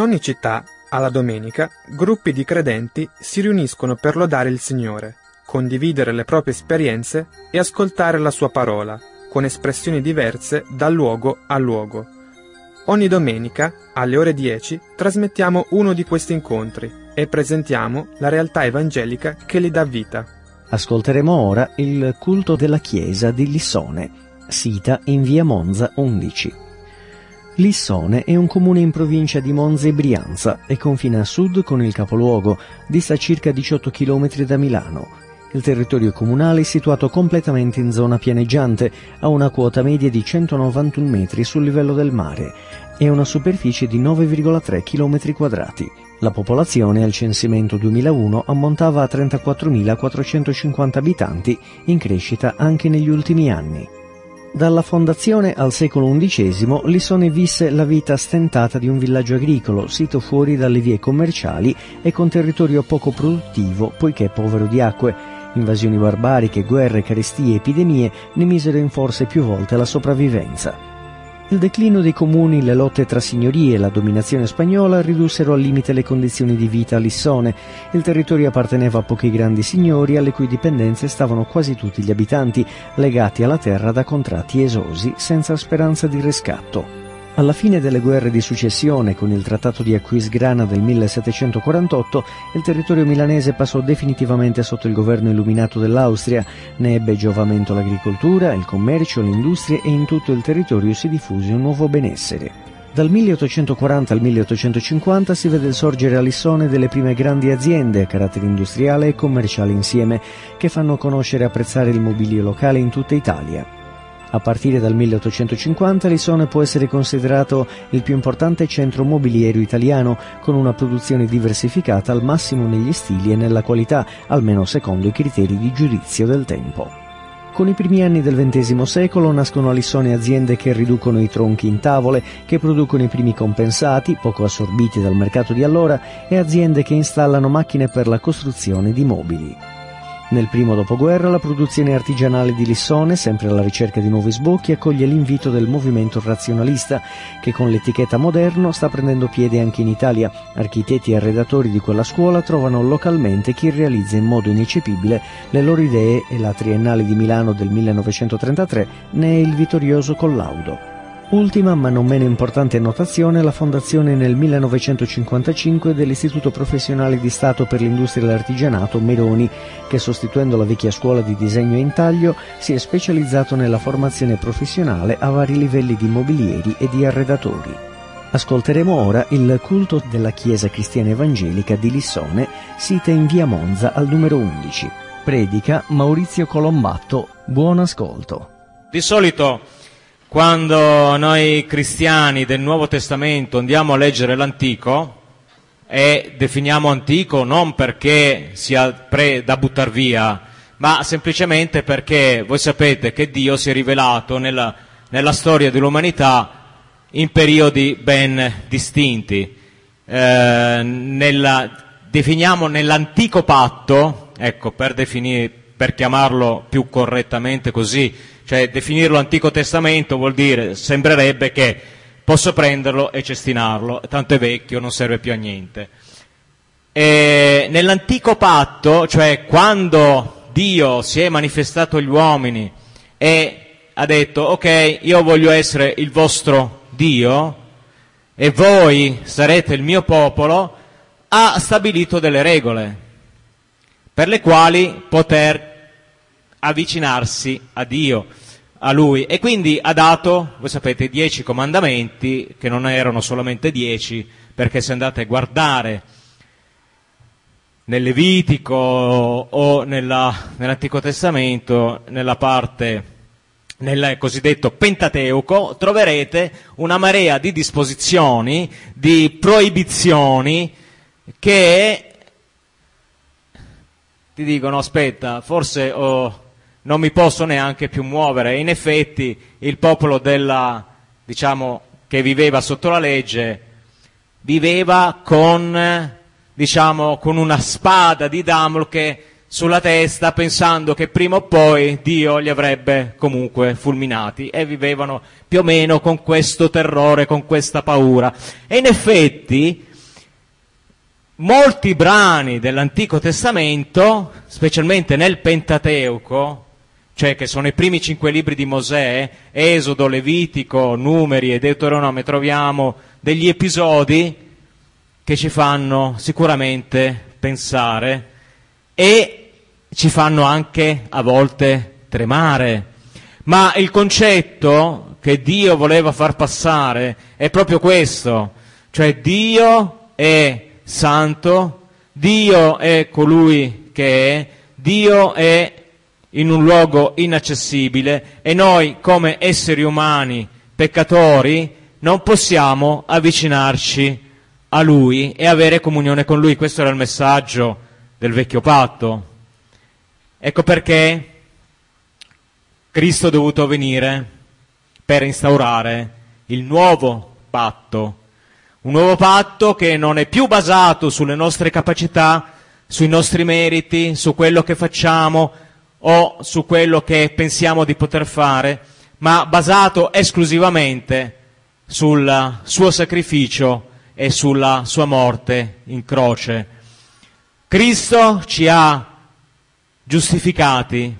In ogni città, alla domenica, gruppi di credenti si riuniscono per lodare il Signore, condividere le proprie esperienze e ascoltare la sua parola, con espressioni diverse da luogo a luogo. Ogni domenica, alle ore 10, trasmettiamo uno di questi incontri e presentiamo la realtà evangelica che li dà vita. Ascolteremo ora il culto della chiesa di Lissone, sita in via Monza 11. Lissone è un comune in provincia di Monza e Brianza e confina a sud con il capoluogo, dista circa 18 km da Milano. Il territorio comunale è situato completamente in zona pianeggiante, ha una quota media di 191 metri sul livello del mare e una superficie di 9,3 km quadrati. La popolazione al censimento 2001 ammontava a 34.450 abitanti, in crescita anche negli ultimi anni. Dalla fondazione al secolo XI Lissone visse la vita stentata di un villaggio agricolo, sito fuori dalle vie commerciali e con territorio poco produttivo poiché povero di acque. Invasioni barbariche, guerre, carestie, epidemie ne misero in forse più volte la sopravvivenza. Il declino dei comuni, le lotte tra signorie e la dominazione spagnola ridussero al limite le condizioni di vita a Lissone. Il territorio apparteneva a pochi grandi signori alle cui dipendenze stavano quasi tutti gli abitanti, legati alla terra da contratti esosi, senza speranza di riscatto. Alla fine delle guerre di successione, con il Trattato di Aquisgrana del 1748, il territorio milanese passò definitivamente sotto il governo illuminato dell'Austria. Ne ebbe giovamento l'agricoltura, il commercio, le industrie e in tutto il territorio si diffuse un nuovo benessere. Dal 1840 al 1850 si vede sorgere a Lissone delle prime grandi aziende a carattere industriale e commerciale insieme, che fanno conoscere e apprezzare il mobilio locale in tutta Italia. A partire dal 1850 Lissone può essere considerato il più importante centro mobiliero italiano, con una produzione diversificata al massimo negli stili e nella qualità, almeno secondo i criteri di giudizio del tempo. Con i primi anni del XX secolo nascono a Lissone aziende che riducono i tronchi in tavole, che producono i primi compensati, poco assorbiti dal mercato di allora, e aziende che installano macchine per la costruzione di mobili. Nel primo dopoguerra la produzione artigianale di Lissone, sempre alla ricerca di nuovi sbocchi, accoglie l'invito del movimento razionalista che con l'etichetta moderno sta prendendo piede anche in Italia. Architetti e arredatori di quella scuola trovano localmente chi realizza in modo ineccepibile le loro idee e la Triennale di Milano del 1933 ne è il vittorioso collaudo. Ultima ma non meno importante annotazione la fondazione nel 1955 dell'Istituto Professionale di Stato per l'Industria e l'Artigianato Meroni, che sostituendo la vecchia scuola di disegno e intaglio si è specializzato nella formazione professionale a vari livelli di mobilieri e di arredatori. Ascolteremo ora il culto della Chiesa Cristiana Evangelica di Lissone, sita in via Monza al numero 11. Predica Maurizio Colombatto. Buon ascolto. Di solito quando noi cristiani del Nuovo Testamento andiamo a leggere l'Antico e definiamo antico non perché sia pre da buttare via, ma semplicemente perché voi sapete che Dio si è rivelato nella, nella storia dell'umanità in periodi ben distinti. Eh, nella, definiamo nell'antico patto, ecco, per, definire, per chiamarlo più correttamente così, cioè definirlo Antico Testamento vuol dire, sembrerebbe che posso prenderlo e cestinarlo, tanto è vecchio, non serve più a niente. E nell'antico patto, cioè quando Dio si è manifestato agli uomini e ha detto ok, io voglio essere il vostro Dio e voi sarete il mio popolo, ha stabilito delle regole per le quali poter avvicinarsi a Dio a lui. E quindi ha dato, voi sapete, dieci comandamenti che non erano solamente dieci, perché se andate a guardare nel Levitico o nella, nell'Antico Testamento, nella parte nel cosiddetto Pentateuco, troverete una marea di disposizioni, di proibizioni che ti dicono aspetta, forse oh, non mi posso neanche più muovere. In effetti il popolo della, diciamo, che viveva sotto la legge viveva con, diciamo, con una spada di Damocle sulla testa pensando che prima o poi Dio li avrebbe comunque fulminati e vivevano più o meno con questo terrore, con questa paura. E in effetti molti brani dell'Antico Testamento, specialmente nel Pentateuco, cioè che sono i primi cinque libri di Mosè, Esodo, Levitico, Numeri e Deuteronomio, troviamo degli episodi che ci fanno sicuramente pensare e ci fanno anche a volte tremare. Ma il concetto che Dio voleva far passare è proprio questo, cioè Dio è santo, Dio è colui che è, Dio è in un luogo inaccessibile e noi come esseri umani peccatori non possiamo avvicinarci a Lui e avere comunione con Lui. Questo era il messaggio del vecchio patto. Ecco perché Cristo è dovuto venire per instaurare il nuovo patto, un nuovo patto che non è più basato sulle nostre capacità, sui nostri meriti, su quello che facciamo o su quello che pensiamo di poter fare, ma basato esclusivamente sul suo sacrificio e sulla sua morte in croce. Cristo ci ha giustificati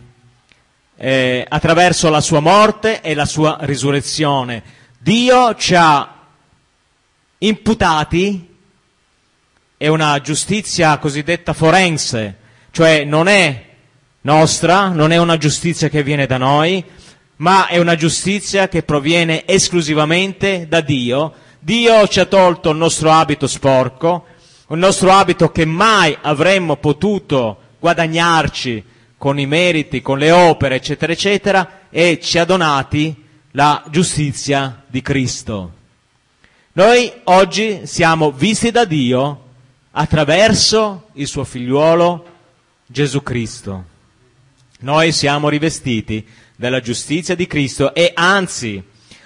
eh, attraverso la sua morte e la sua risurrezione. Dio ci ha imputati, è una giustizia cosiddetta forense, cioè non è nostra, non è una giustizia che viene da noi, ma è una giustizia che proviene esclusivamente da Dio. Dio ci ha tolto il nostro abito sporco, un nostro abito che mai avremmo potuto guadagnarci con i meriti, con le opere, eccetera, eccetera, e ci ha donati la giustizia di Cristo. Noi oggi siamo visti da Dio attraverso il suo figliuolo Gesù Cristo. Noi siamo rivestiti della giustizia di Cristo e anzi,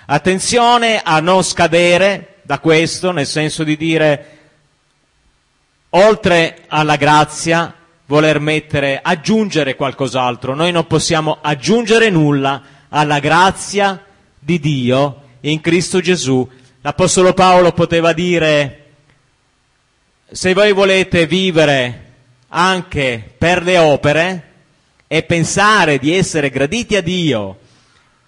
attenzione a non scadere da questo, nel senso di dire, oltre alla grazia, voler mettere, aggiungere qualcos'altro. Noi non possiamo aggiungere nulla alla grazia di Dio in Cristo Gesù. L'Apostolo Paolo poteva dire, se voi volete vivere anche per le opere e pensare di essere graditi a Dio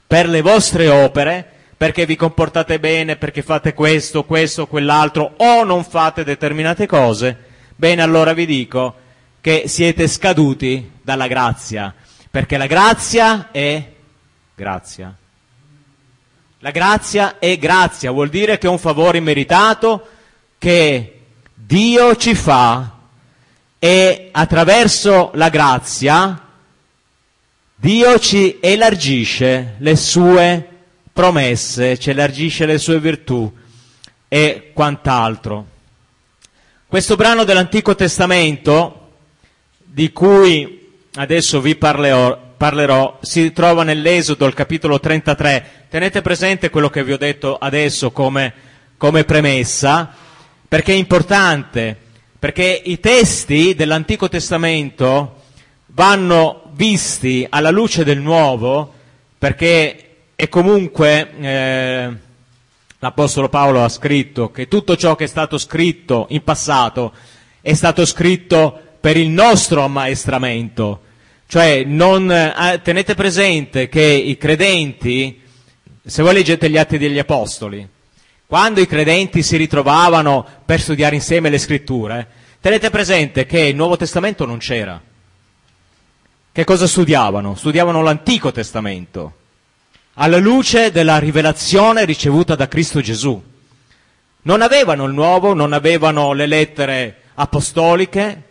per le vostre opere, perché vi comportate bene, perché fate questo, questo, quell'altro, o non fate determinate cose, bene allora vi dico, che siete scaduti dalla grazia, perché la grazia è grazia. La grazia è grazia, vuol dire che è un favore immeritato che Dio ci fa e attraverso la grazia Dio ci elargisce le sue promesse, ci elargisce le sue virtù e quant'altro. Questo brano dell'Antico Testamento di cui adesso vi parlerò, parlerò si trova nell'Esodo, il capitolo 33. Tenete presente quello che vi ho detto adesso come, come premessa, perché è importante, perché i testi dell'Antico Testamento vanno visti alla luce del Nuovo, perché è comunque eh, l'Apostolo Paolo ha scritto che tutto ciò che è stato scritto in passato è stato scritto per il nostro ammaestramento. Cioè, non, eh, tenete presente che i credenti, se voi leggete gli atti degli apostoli, quando i credenti si ritrovavano per studiare insieme le scritture, tenete presente che il Nuovo Testamento non c'era. Che cosa studiavano? Studiavano l'Antico Testamento, alla luce della rivelazione ricevuta da Cristo Gesù. Non avevano il Nuovo, non avevano le lettere apostoliche,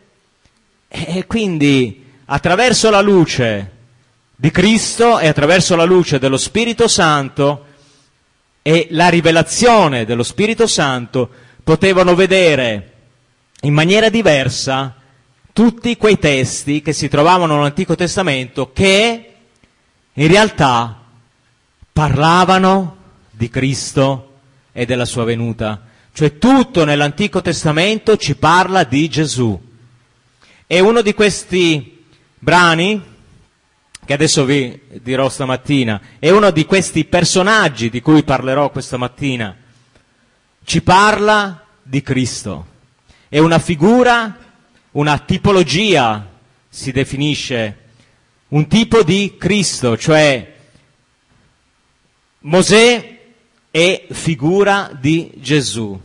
e quindi attraverso la luce di Cristo e attraverso la luce dello Spirito Santo e la rivelazione dello Spirito Santo potevano vedere in maniera diversa tutti quei testi che si trovavano nell'Antico Testamento che in realtà parlavano di Cristo e della sua venuta. Cioè tutto nell'Antico Testamento ci parla di Gesù. E uno di questi brani che adesso vi dirò stamattina, è uno di questi personaggi di cui parlerò questa mattina. Ci parla di Cristo. È una figura, una tipologia, si definisce, un tipo di Cristo, cioè Mosè è figura di Gesù.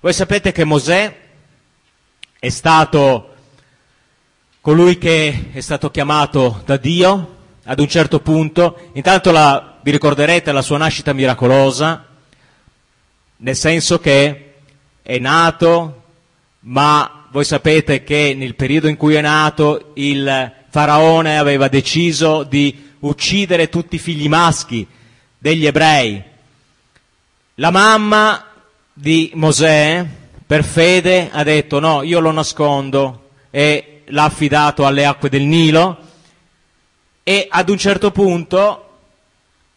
Voi sapete che Mosè è stato colui che è stato chiamato da Dio ad un certo punto, intanto la, vi ricorderete la sua nascita miracolosa, nel senso che è nato, ma voi sapete che nel periodo in cui è nato il faraone aveva deciso di uccidere tutti i figli maschi degli ebrei. La mamma di Mosè, per fede, ha detto no, io lo nascondo e l'ha affidato alle acque del Nilo e ad un certo punto,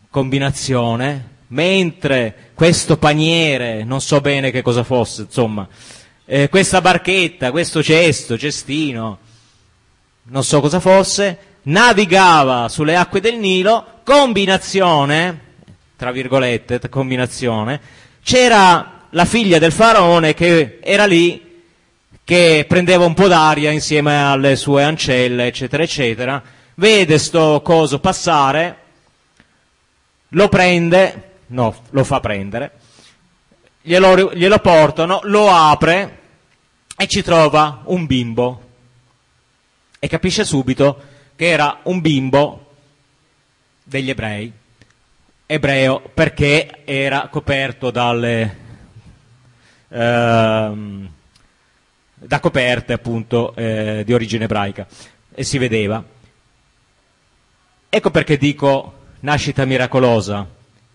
combinazione, mentre questo paniere, non so bene che cosa fosse, insomma, eh, questa barchetta, questo cesto, cestino, non so cosa fosse, navigava sulle acque del Nilo, combinazione, tra virgolette, combinazione, c'era la figlia del faraone che era lì che prendeva un po' d'aria insieme alle sue ancelle, eccetera, eccetera, vede sto coso passare, lo prende, no, lo fa prendere, glielo, glielo portano, lo apre e ci trova un bimbo. E capisce subito che era un bimbo degli ebrei, ebreo perché era coperto dalle... Ehm, da coperte appunto eh, di origine ebraica. E si vedeva. Ecco perché dico nascita miracolosa,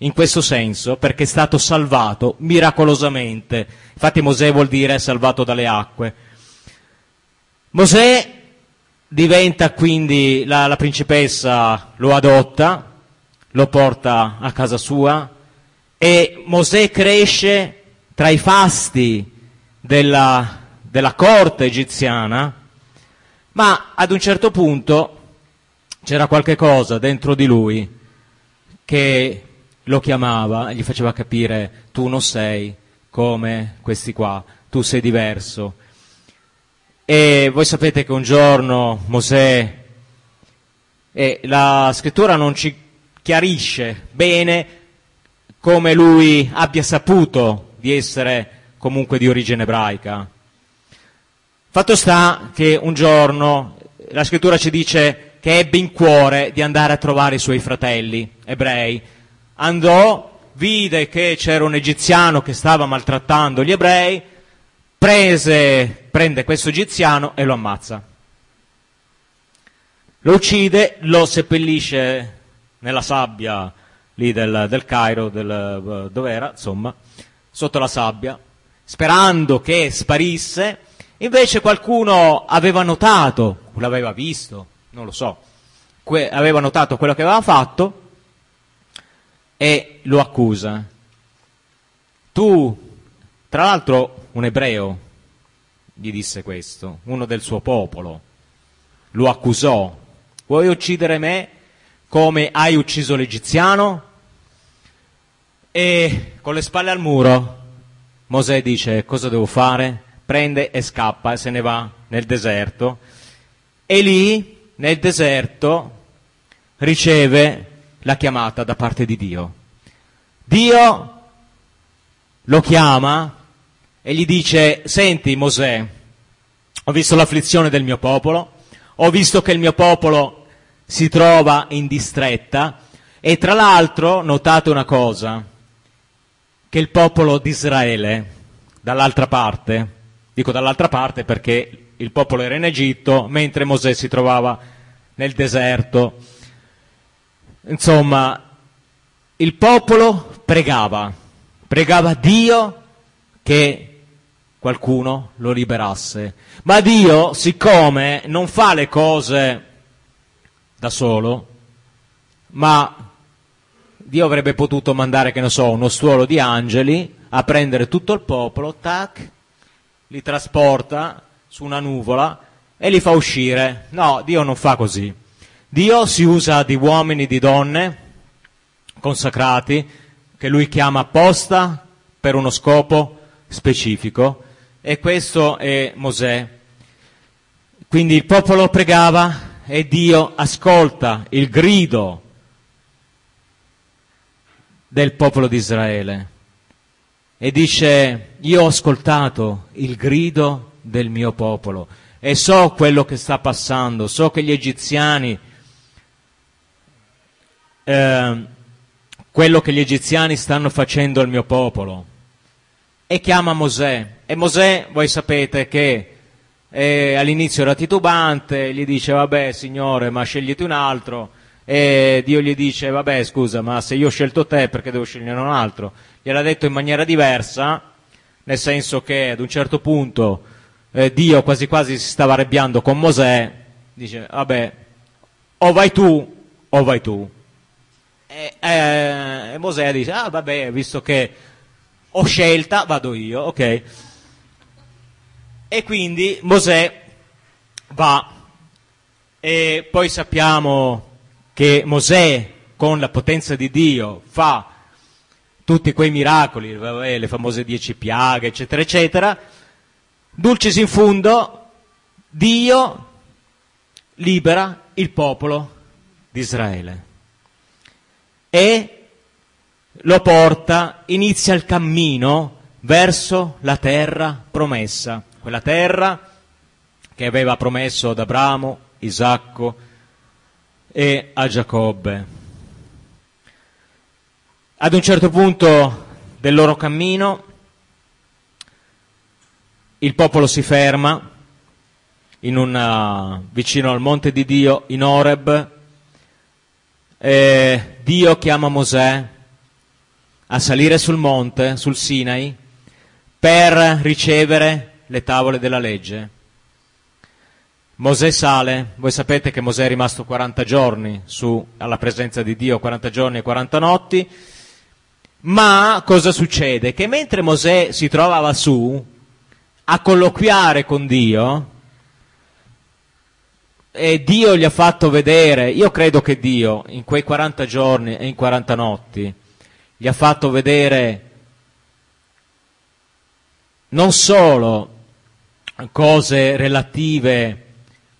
in questo senso, perché è stato salvato miracolosamente. Infatti Mosè vuol dire salvato dalle acque. Mosè diventa quindi, la, la principessa lo adotta, lo porta a casa sua e Mosè cresce tra i fasti della della corte egiziana, ma ad un certo punto c'era qualche cosa dentro di lui che lo chiamava e gli faceva capire tu non sei come questi qua, tu sei diverso. E voi sapete che un giorno Mosè, e la scrittura non ci chiarisce bene come lui abbia saputo di essere comunque di origine ebraica, Fatto sta che un giorno la scrittura ci dice che ebbe in cuore di andare a trovare i suoi fratelli ebrei. Andò, vide che c'era un egiziano che stava maltrattando gli ebrei, prese, prende questo egiziano e lo ammazza. Lo uccide, lo seppellisce nella sabbia lì del, del Cairo, del, dove era, insomma, sotto la sabbia, sperando che sparisse Invece qualcuno aveva notato, l'aveva visto, non lo so, que- aveva notato quello che aveva fatto e lo accusa. Tu, tra l'altro un ebreo gli disse questo, uno del suo popolo, lo accusò. Vuoi uccidere me come hai ucciso l'egiziano? E con le spalle al muro Mosè dice cosa devo fare? prende e scappa e se ne va nel deserto e lì nel deserto riceve la chiamata da parte di Dio. Dio lo chiama e gli dice, senti Mosè, ho visto l'afflizione del mio popolo, ho visto che il mio popolo si trova in distretta e tra l'altro notate una cosa, che il popolo di Israele, dall'altra parte, Dico dall'altra parte perché il popolo era in Egitto mentre Mosè si trovava nel deserto. Insomma, il popolo pregava, pregava Dio che qualcuno lo liberasse. Ma Dio, siccome non fa le cose da solo, ma Dio avrebbe potuto mandare, che ne so, uno stuolo di angeli a prendere tutto il popolo, tac, li trasporta su una nuvola e li fa uscire. No, Dio non fa così. Dio si usa di uomini, di donne consacrati che lui chiama apposta per uno scopo specifico e questo è Mosè. Quindi il popolo pregava e Dio ascolta il grido del popolo di Israele e dice io ho ascoltato il grido del mio popolo e so quello che sta passando, so che gli egiziani, eh, quello che gli egiziani stanno facendo al mio popolo. E chiama Mosè. E Mosè, voi sapete che eh, all'inizio era titubante, gli dice vabbè signore ma scegliti un altro e Dio gli dice vabbè scusa ma se io ho scelto te perché devo scegliere un altro? Gliel'ha detto in maniera diversa, nel senso che ad un certo punto eh, Dio quasi quasi si stava arrabbiando con Mosè, dice vabbè o vai tu o vai tu. E, eh, e Mosè dice ah vabbè visto che ho scelta vado io, ok. E quindi Mosè va. E poi sappiamo che Mosè con la potenza di Dio fa tutti quei miracoli, le famose dieci piaghe, eccetera, eccetera, dulcis in fundo, Dio libera il popolo di Israele e lo porta, inizia il cammino verso la terra promessa quella terra che aveva promesso ad Abramo, Isacco e a Giacobbe. Ad un certo punto del loro cammino il popolo si ferma una, vicino al monte di Dio in Oreb e Dio chiama Mosè a salire sul monte, sul Sinai, per ricevere le tavole della legge. Mosè sale, voi sapete che Mosè è rimasto 40 giorni su, alla presenza di Dio, 40 giorni e 40 notti, ma cosa succede? Che mentre Mosè si trovava su a colloquiare con Dio, e Dio gli ha fatto vedere, io credo che Dio in quei 40 giorni e in 40 notti gli ha fatto vedere non solo cose relative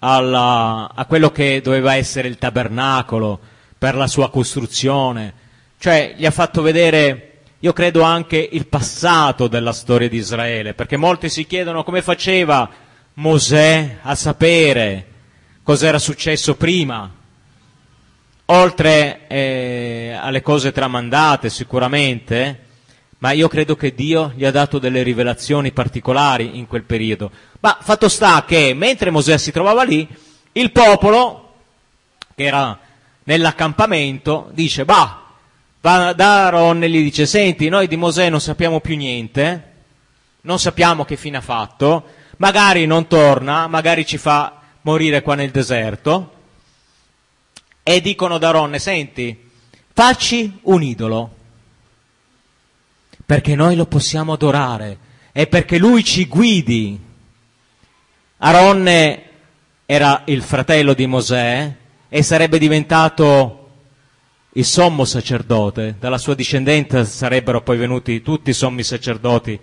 alla, a quello che doveva essere il tabernacolo per la sua costruzione, cioè gli ha fatto vedere, io credo anche il passato della storia di Israele, perché molti si chiedono come faceva Mosè a sapere cosa era successo prima, oltre eh, alle cose tramandate sicuramente, ma io credo che Dio gli ha dato delle rivelazioni particolari in quel periodo. Ma fatto sta che mentre Mosè si trovava lì, il popolo, che era nell'accampamento, dice, bah, va da Aaron e gli dice, senti, noi di Mosè non sappiamo più niente, non sappiamo che fine ha fatto, magari non torna, magari ci fa morire qua nel deserto, e dicono ad Aaron, senti, facci un idolo perché noi lo possiamo adorare e perché lui ci guidi. Aronne era il fratello di Mosè e sarebbe diventato il sommo sacerdote, dalla sua discendenza sarebbero poi venuti tutti i sommi sacerdoti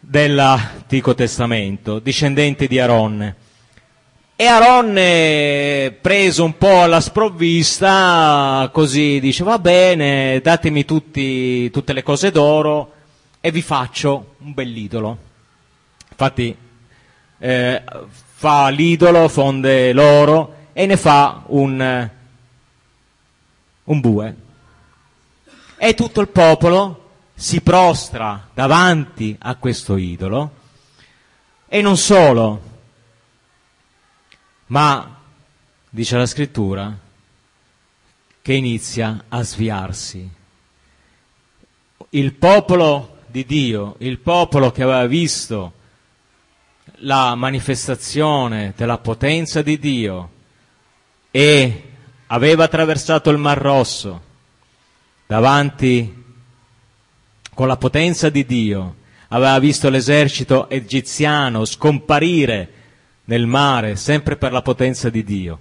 dell'Antico Testamento, discendenti di Aronne. E Aaron, preso un po' alla sprovvista, così dice, va bene, datemi tutti, tutte le cose d'oro e vi faccio un bell'idolo. Infatti eh, fa l'idolo, fonde l'oro e ne fa un, un bue. E tutto il popolo si prostra davanti a questo idolo e non solo, ma dice la scrittura che inizia a sviarsi. Il popolo di Dio, il popolo che aveva visto la manifestazione della potenza di Dio e aveva attraversato il Mar Rosso davanti con la potenza di Dio, aveva visto l'esercito egiziano scomparire nel mare sempre per la potenza di Dio.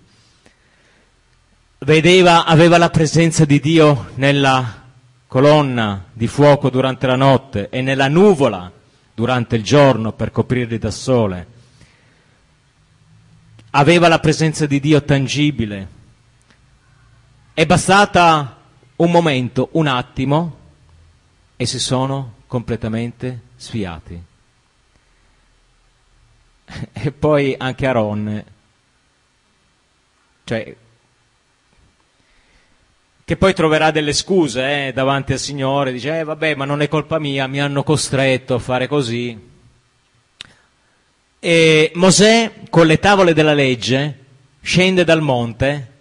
Vedeva, aveva la presenza di Dio nella colonna di fuoco durante la notte e nella nuvola durante il giorno per coprirli da sole. Aveva la presenza di Dio tangibile. È bastata un momento, un attimo, e si sono completamente sfiati. E poi anche Aaron, cioè, che poi troverà delle scuse eh, davanti al Signore, dice, eh vabbè, ma non è colpa mia, mi hanno costretto a fare così. E Mosè, con le tavole della legge, scende dal monte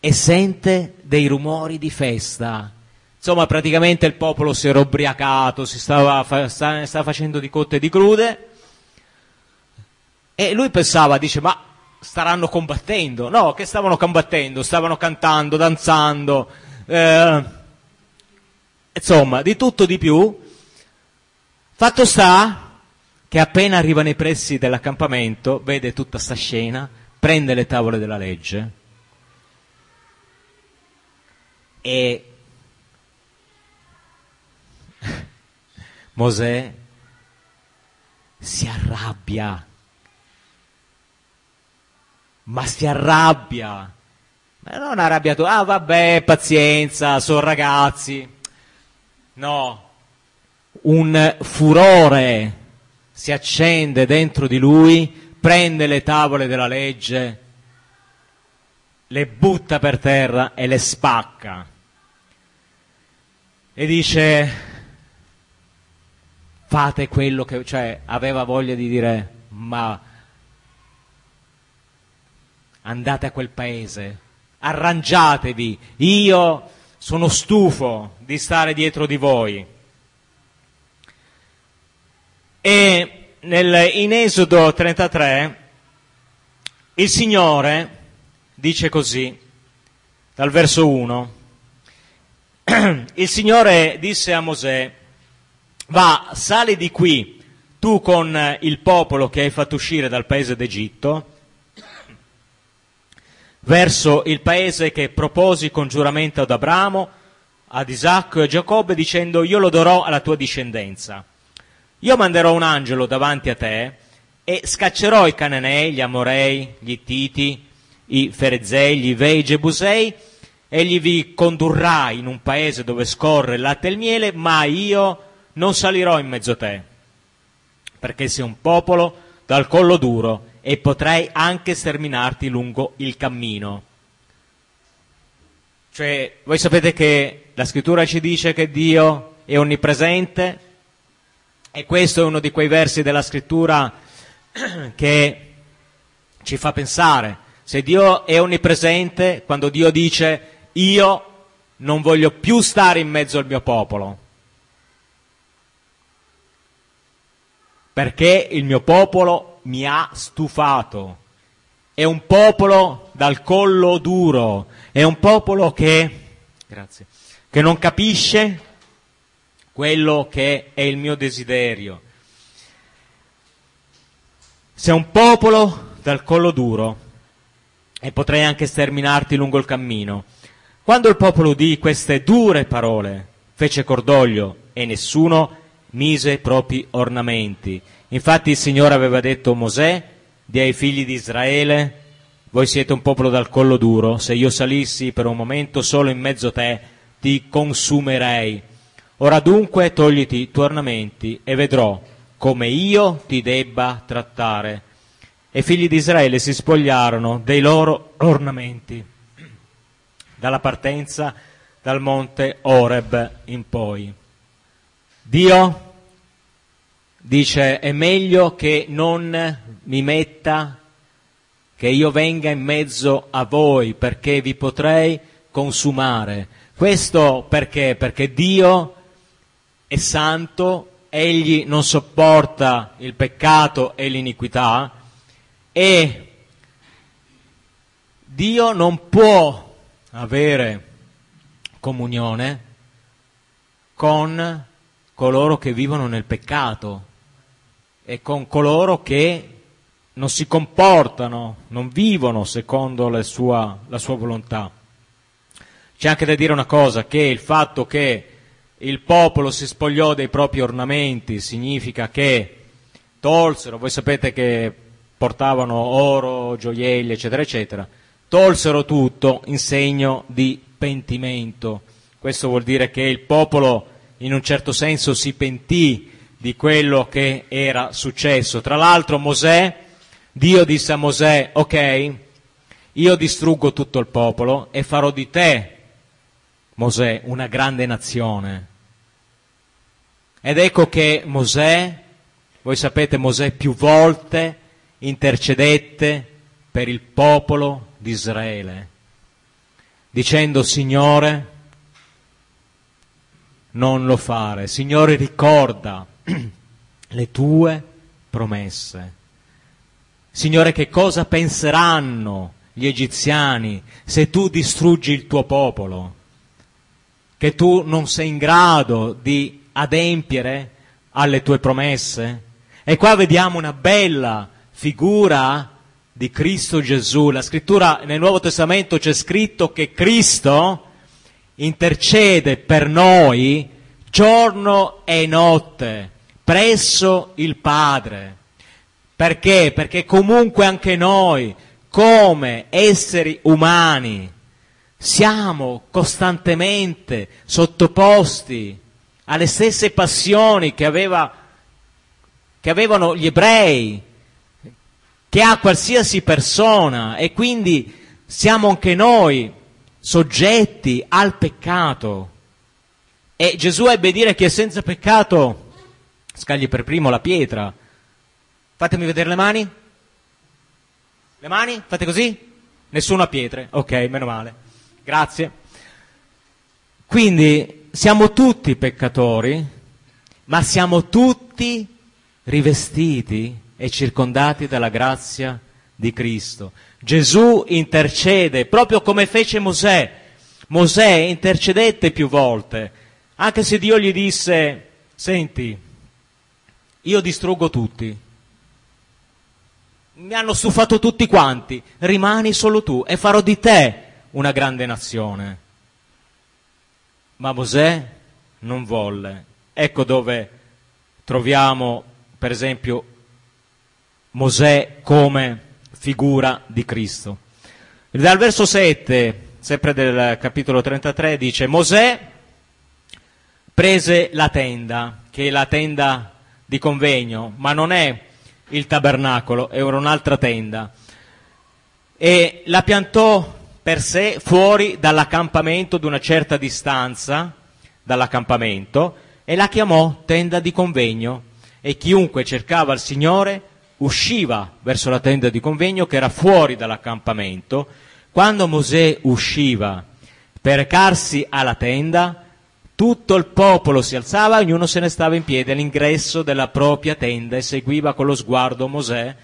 e sente dei rumori di festa. Insomma, praticamente il popolo si era ubriacato, si stava, stava facendo di cotte e di crude. E lui pensava, dice, ma staranno combattendo. No, che stavano combattendo? Stavano cantando, danzando, eh, insomma, di tutto di più. Fatto sta che appena arriva nei pressi dell'accampamento, vede tutta sta scena, prende le tavole della legge e Mosè si arrabbia, ma si arrabbia. Ma non arrabbiato, ah vabbè, pazienza, sono ragazzi. No, un furore si accende dentro di lui, prende le tavole della legge, le butta per terra e le spacca. E dice, fate quello che, cioè aveva voglia di dire, ma andate a quel paese, arrangiatevi, io sono stufo di stare dietro di voi. E nel, in Esodo 33 il Signore dice così, dal verso 1, il Signore disse a Mosè, va, sali di qui, tu con il popolo che hai fatto uscire dal paese d'Egitto, verso il paese che proposi con giuramento ad Abramo, ad Isacco e a Giacobbe, dicendo io lo darò alla tua discendenza. Io manderò un angelo davanti a te e scaccerò i Cananei, gli Amorei, gli Ittiti, i Ferezei, gli Ivei, i Gebusei, egli vi condurrà in un paese dove scorre il latte e il miele, ma io non salirò in mezzo a te, perché sei un popolo dal collo duro e potrei anche sterminarti lungo il cammino. Cioè, voi sapete che la scrittura ci dice che Dio è onnipresente e questo è uno di quei versi della scrittura che ci fa pensare. Se Dio è onnipresente, quando Dio dice io non voglio più stare in mezzo al mio popolo, perché il mio popolo mi ha stufato. È un popolo dal collo duro, è un popolo che, grazie, che non capisce quello che è il mio desiderio. Sei un popolo dal collo duro e potrei anche sterminarti lungo il cammino. Quando il popolo udì queste dure parole, fece cordoglio e nessuno mise i propri ornamenti. Infatti il Signore aveva detto a Mosè, di ai figli di Israele, voi siete un popolo dal collo duro, se io salissi per un momento solo in mezzo a te, ti consumerei. Ora dunque togliti i tuoi ornamenti e vedrò come io ti debba trattare. E i figli di Israele si spogliarono dei loro ornamenti dalla partenza dal monte Oreb in poi. Dio dice è meglio che non mi metta, che io venga in mezzo a voi perché vi potrei consumare. Questo perché? Perché Dio è santo, egli non sopporta il peccato e l'iniquità e Dio non può avere comunione con coloro che vivono nel peccato e con coloro che non si comportano, non vivono secondo la sua, la sua volontà. C'è anche da dire una cosa, che il fatto che il popolo si spogliò dei propri ornamenti significa che tolsero, voi sapete che portavano oro, gioielli, eccetera, eccetera, tolsero tutto in segno di pentimento. Questo vuol dire che il popolo in un certo senso si pentì di quello che era successo. Tra l'altro Mosè Dio disse a Mosè, ok, io distruggo tutto il popolo e farò di te, Mosè, una grande nazione. Ed ecco che Mosè, voi sapete, Mosè più volte intercedette per il popolo di Israele, dicendo, Signore, non lo fare, Signore, ricorda le tue promesse. Signore, che cosa penseranno gli egiziani se tu distruggi il tuo popolo? Che tu non sei in grado di adempiere alle tue promesse? E qua vediamo una bella figura di Cristo Gesù. La scrittura nel Nuovo Testamento c'è scritto che Cristo intercede per noi giorno e notte presso il Padre. Perché? Perché comunque anche noi, come esseri umani, siamo costantemente sottoposti alle stesse passioni che, aveva, che avevano gli ebrei, che ha qualsiasi persona e quindi siamo anche noi soggetti al peccato. E Gesù ebbe a dire che senza peccato scagli per primo la pietra. Fatemi vedere le mani. Le mani? Fate così? Nessuno a pietre. Ok, meno male. Grazie. Quindi siamo tutti peccatori, ma siamo tutti rivestiti e circondati dalla grazia di Cristo. Gesù intercede proprio come fece Mosè. Mosè intercedette più volte, anche se Dio gli disse, senti, io distruggo tutti, mi hanno stufato tutti quanti, rimani solo tu e farò di te una grande nazione. Ma Mosè non volle. Ecco dove troviamo, per esempio, Mosè come figura di Cristo. Dal verso 7, sempre del capitolo 33, dice Mosè prese la tenda, che è la tenda di convegno, ma non è il tabernacolo, era un'altra tenda, e la piantò per sé fuori dall'accampamento di una certa distanza dall'accampamento e la chiamò tenda di convegno e chiunque cercava il Signore usciva verso la tenda di convegno che era fuori dall'accampamento. Quando Mosè usciva per recarsi alla tenda, tutto il popolo si alzava, ognuno se ne stava in piedi all'ingresso della propria tenda e seguiva con lo sguardo Mosè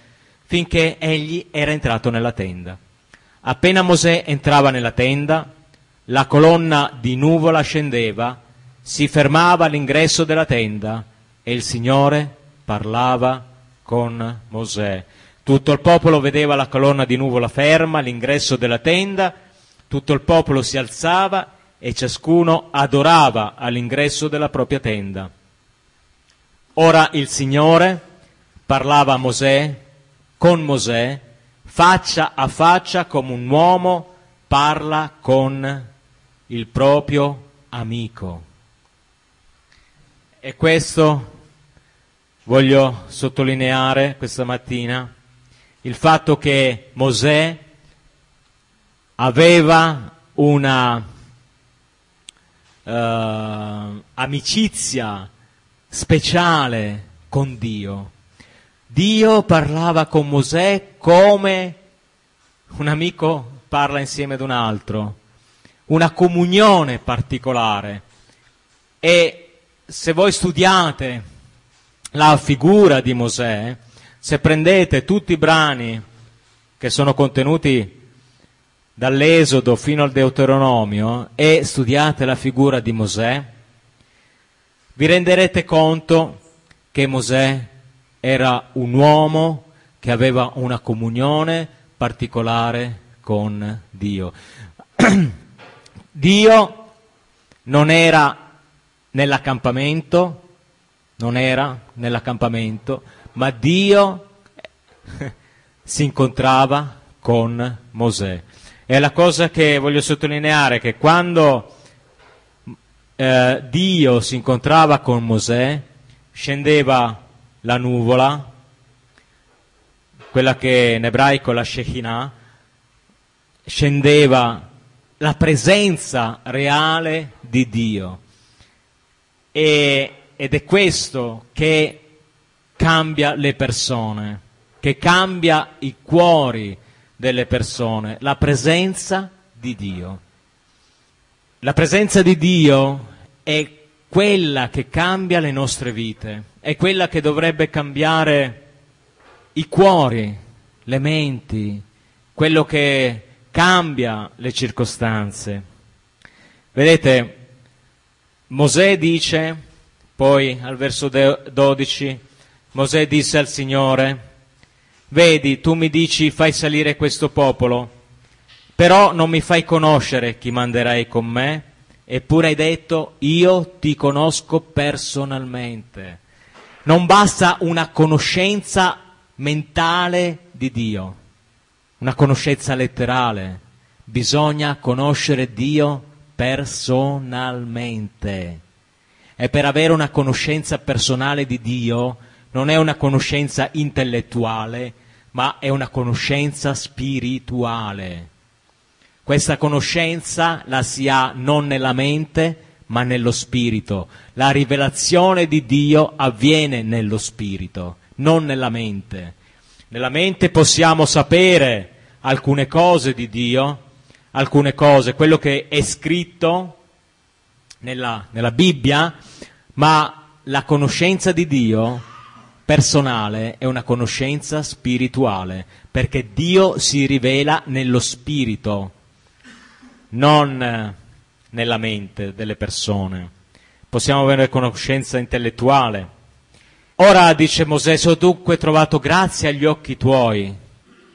finché egli era entrato nella tenda. Appena Mosè entrava nella tenda, la colonna di nuvola scendeva, si fermava all'ingresso della tenda e il Signore parlava con Mosè. Tutto il popolo vedeva la colonna di nuvola ferma all'ingresso della tenda, tutto il popolo si alzava e ciascuno adorava all'ingresso della propria tenda. Ora il Signore parlava a Mosè, con Mosè, faccia a faccia come un uomo parla con il proprio amico. E questo voglio sottolineare questa mattina, il fatto che Mosè aveva una uh, amicizia speciale con Dio. Dio parlava con Mosè come un amico parla insieme ad un altro. una comunione particolare. E se voi studiate la figura di Mosè, se prendete tutti i brani che sono contenuti dall'Esodo fino al Deuteronomio e studiate la figura di Mosè, vi renderete conto che Mosè era un uomo che aveva una comunione particolare con Dio. Dio non era nell'accampamento, non era nell'accampamento, ma Dio si incontrava con Mosè. E la cosa che voglio sottolineare è che quando eh, Dio si incontrava con Mosè, scendeva la nuvola, quella che in ebraico la Shekinah, scendeva la presenza reale di Dio. E, ed è questo che cambia le persone, che cambia i cuori delle persone, la presenza di Dio. La presenza di Dio è quella che cambia le nostre vite, è quella che dovrebbe cambiare i cuori, le menti, quello che cambia le circostanze. Vedete, Mosè dice, poi al verso 12, Mosè disse al Signore, vedi, tu mi dici fai salire questo popolo, però non mi fai conoscere chi manderai con me, eppure hai detto io ti conosco personalmente. Non basta una conoscenza mentale di Dio, una conoscenza letterale, bisogna conoscere Dio personalmente. E per avere una conoscenza personale di Dio non è una conoscenza intellettuale, ma è una conoscenza spirituale. Questa conoscenza la si ha non nella mente, ma nello spirito. La rivelazione di Dio avviene nello spirito, non nella mente. Nella mente possiamo sapere alcune cose di Dio, alcune cose, quello che è scritto nella, nella Bibbia, ma la conoscenza di Dio personale è una conoscenza spirituale, perché Dio si rivela nello spirito, non nella mente delle persone. Possiamo avere conoscenza intellettuale. Ora, dice Mosè, se ho dunque trovato grazia agli occhi tuoi,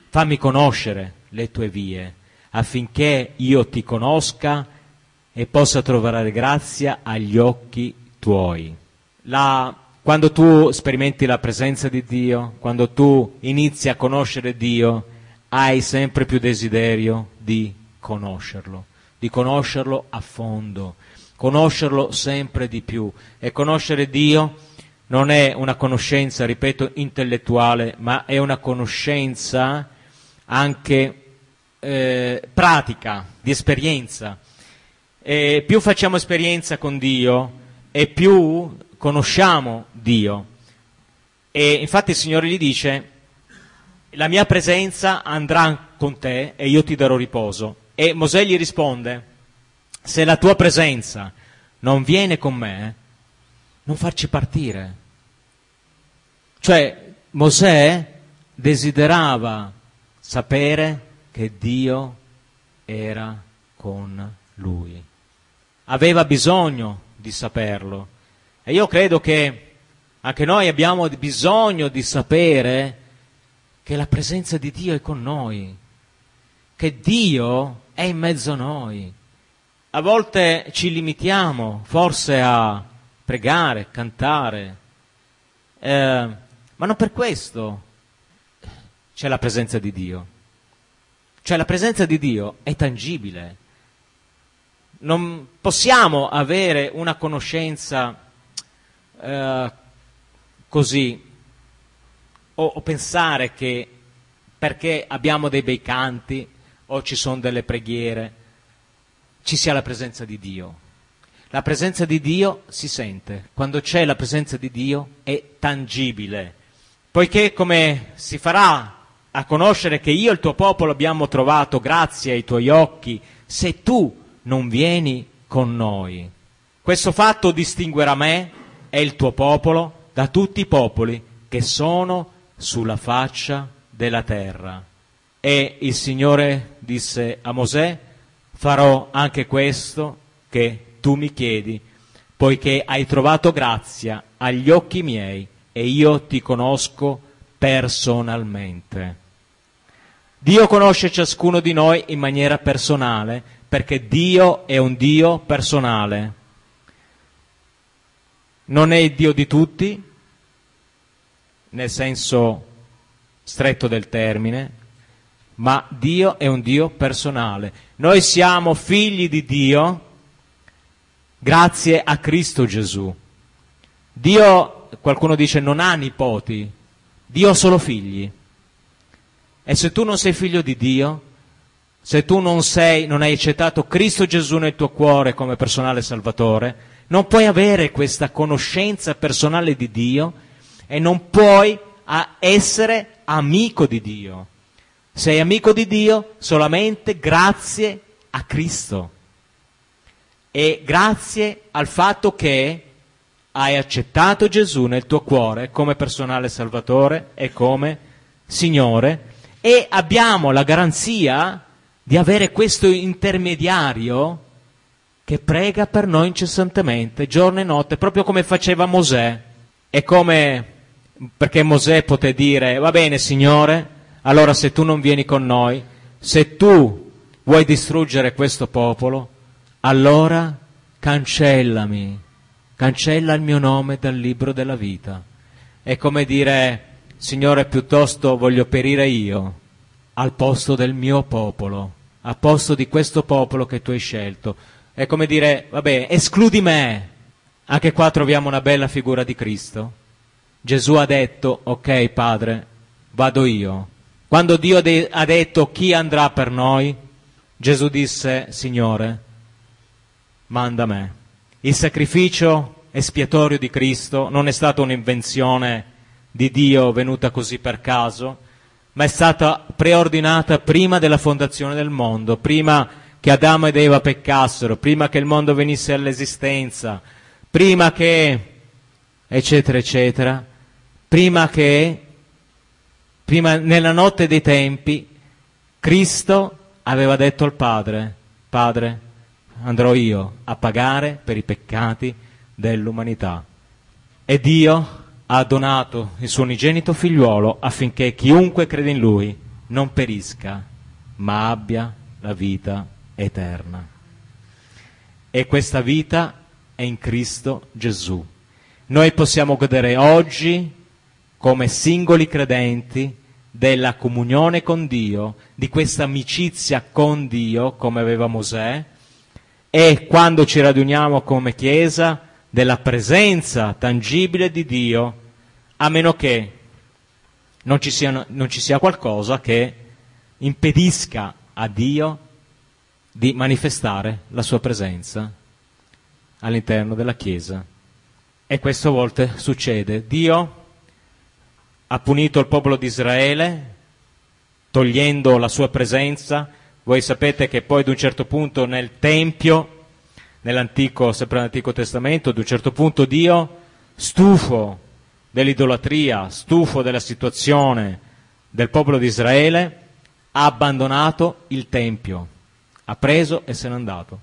fammi conoscere le tue vie, affinché io ti conosca e possa trovare grazia agli occhi tuoi. La quando tu sperimenti la presenza di Dio, quando tu inizi a conoscere Dio, hai sempre più desiderio di conoscerlo, di conoscerlo a fondo, conoscerlo sempre di più. E conoscere Dio non è una conoscenza, ripeto, intellettuale, ma è una conoscenza anche eh, pratica, di esperienza. E più facciamo esperienza con Dio e più conosciamo Dio. E infatti il Signore gli dice, la mia presenza andrà con te e io ti darò riposo. E Mosè gli risponde, se la tua presenza non viene con me, non farci partire. Cioè, Mosè desiderava sapere che Dio era con lui. Aveva bisogno di saperlo. E io credo che anche noi abbiamo bisogno di sapere che la presenza di Dio è con noi, che Dio è in mezzo a noi. A volte ci limitiamo forse a pregare, cantare, eh, ma non per questo c'è la presenza di Dio. Cioè la presenza di Dio è tangibile. Non possiamo avere una conoscenza eh, così o, o pensare che perché abbiamo dei bei canti o ci sono delle preghiere ci sia la presenza di Dio. La presenza di Dio si sente, quando c'è la presenza di Dio è tangibile, poiché come si farà a conoscere che io e il tuo popolo abbiamo trovato grazie ai tuoi occhi, se tu non vieni con noi. Questo fatto distinguerà me e il tuo popolo da tutti i popoli che sono sulla faccia della terra. E il Signore disse a Mosè, farò anche questo che tu mi chiedi, poiché hai trovato grazia agli occhi miei e io ti conosco personalmente. Dio conosce ciascuno di noi in maniera personale, perché Dio è un Dio personale. Non è il Dio di tutti, nel senso stretto del termine, ma Dio è un Dio personale. Noi siamo figli di Dio grazie a Cristo Gesù. Dio, qualcuno dice, non ha nipoti, Dio ha solo figli. E se tu non sei figlio di Dio, se tu non sei, non hai accettato Cristo Gesù nel tuo cuore come personale salvatore, non puoi avere questa conoscenza personale di Dio e non puoi essere amico di Dio. Sei amico di Dio solamente grazie a Cristo e grazie al fatto che hai accettato Gesù nel tuo cuore come personale salvatore e come Signore e abbiamo la garanzia di avere questo intermediario che prega per noi incessantemente, giorno e notte, proprio come faceva Mosè. E come perché Mosè poté dire, va bene Signore, allora se tu non vieni con noi, se tu vuoi distruggere questo popolo, allora cancellami, cancella il mio nome dal libro della vita. È come dire, Signore, piuttosto voglio perire io al posto del mio popolo, al posto di questo popolo che tu hai scelto. È come dire, vabbè, escludi me. Anche qua troviamo una bella figura di Cristo. Gesù ha detto, ok Padre, vado io. Quando Dio de- ha detto chi andrà per noi, Gesù disse, Signore, manda me. Il sacrificio espiatorio di Cristo non è stata un'invenzione di Dio venuta così per caso, ma è stata preordinata prima della fondazione del mondo, prima che Adamo ed Eva peccassero, prima che il mondo venisse all'esistenza, prima che, eccetera, eccetera, prima che, prima nella notte dei tempi, Cristo aveva detto al Padre, Padre, andrò io a pagare per i peccati dell'umanità. E Dio ha donato il suo unigenito figliuolo affinché chiunque crede in lui non perisca, ma abbia la vita eterna. E questa vita è in Cristo Gesù. Noi possiamo godere oggi, come singoli credenti, della comunione con Dio, di questa amicizia con Dio, come aveva Mosè, e quando ci raduniamo come Chiesa, della presenza tangibile di Dio a meno che non ci, sia, non ci sia qualcosa che impedisca a Dio di manifestare la sua presenza all'interno della Chiesa. E questo a volte succede. Dio ha punito il popolo di Israele togliendo la sua presenza. Voi sapete che poi ad un certo punto nel Tempio, nell'antico, sempre nell'Antico Testamento, ad un certo punto Dio, stufo dell'idolatria, stufo della situazione del popolo di Israele, ha abbandonato il Tempio, ha preso e se n'è andato.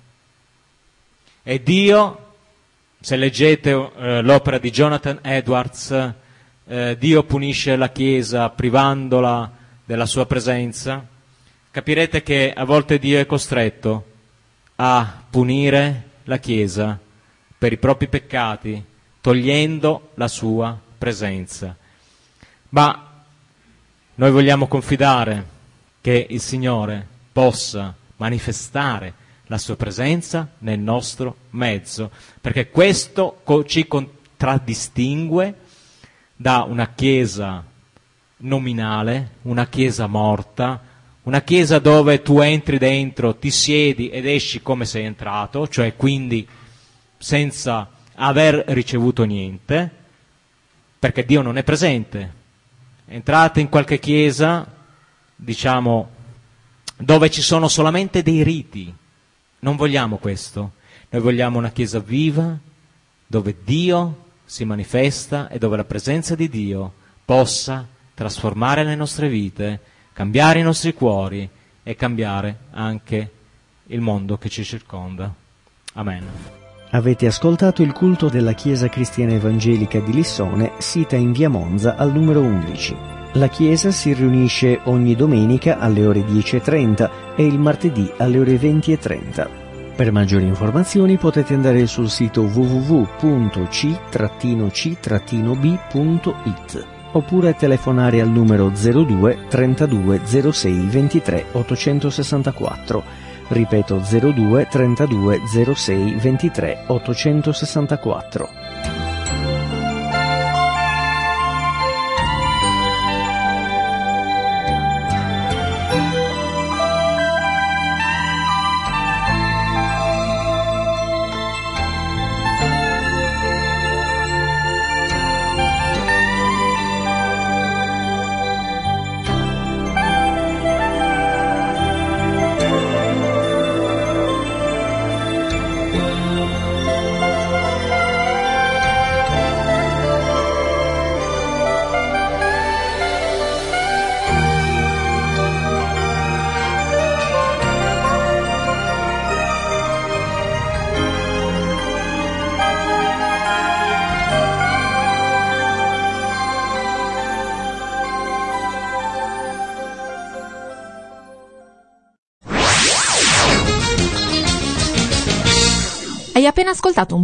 E Dio, se leggete eh, l'opera di Jonathan Edwards, eh, Dio punisce la Chiesa privandola della sua presenza, capirete che a volte Dio è costretto a punire la Chiesa per i propri peccati, togliendo la sua presenza presenza. Ma noi vogliamo confidare che il Signore possa manifestare la sua presenza nel nostro mezzo, perché questo ci contraddistingue da una chiesa nominale, una chiesa morta, una chiesa dove tu entri dentro, ti siedi ed esci come sei entrato, cioè quindi senza aver ricevuto niente, perché Dio non è presente. Entrate in qualche chiesa, diciamo, dove ci sono solamente dei riti, non vogliamo questo. Noi vogliamo una Chiesa viva, dove Dio si manifesta e dove la presenza di Dio possa trasformare le nostre vite, cambiare i nostri cuori e cambiare anche il mondo che ci circonda. Amen. Avete ascoltato il culto della Chiesa Cristiana Evangelica di Lissone, sita in via Monza al numero 11. La Chiesa si riunisce ogni domenica alle ore 10.30 e il martedì alle ore 20.30. Per maggiori informazioni potete andare sul sito www.c-c-b.it oppure telefonare al numero 02 32 06 23 864 ripeto 02 32 06 23 864.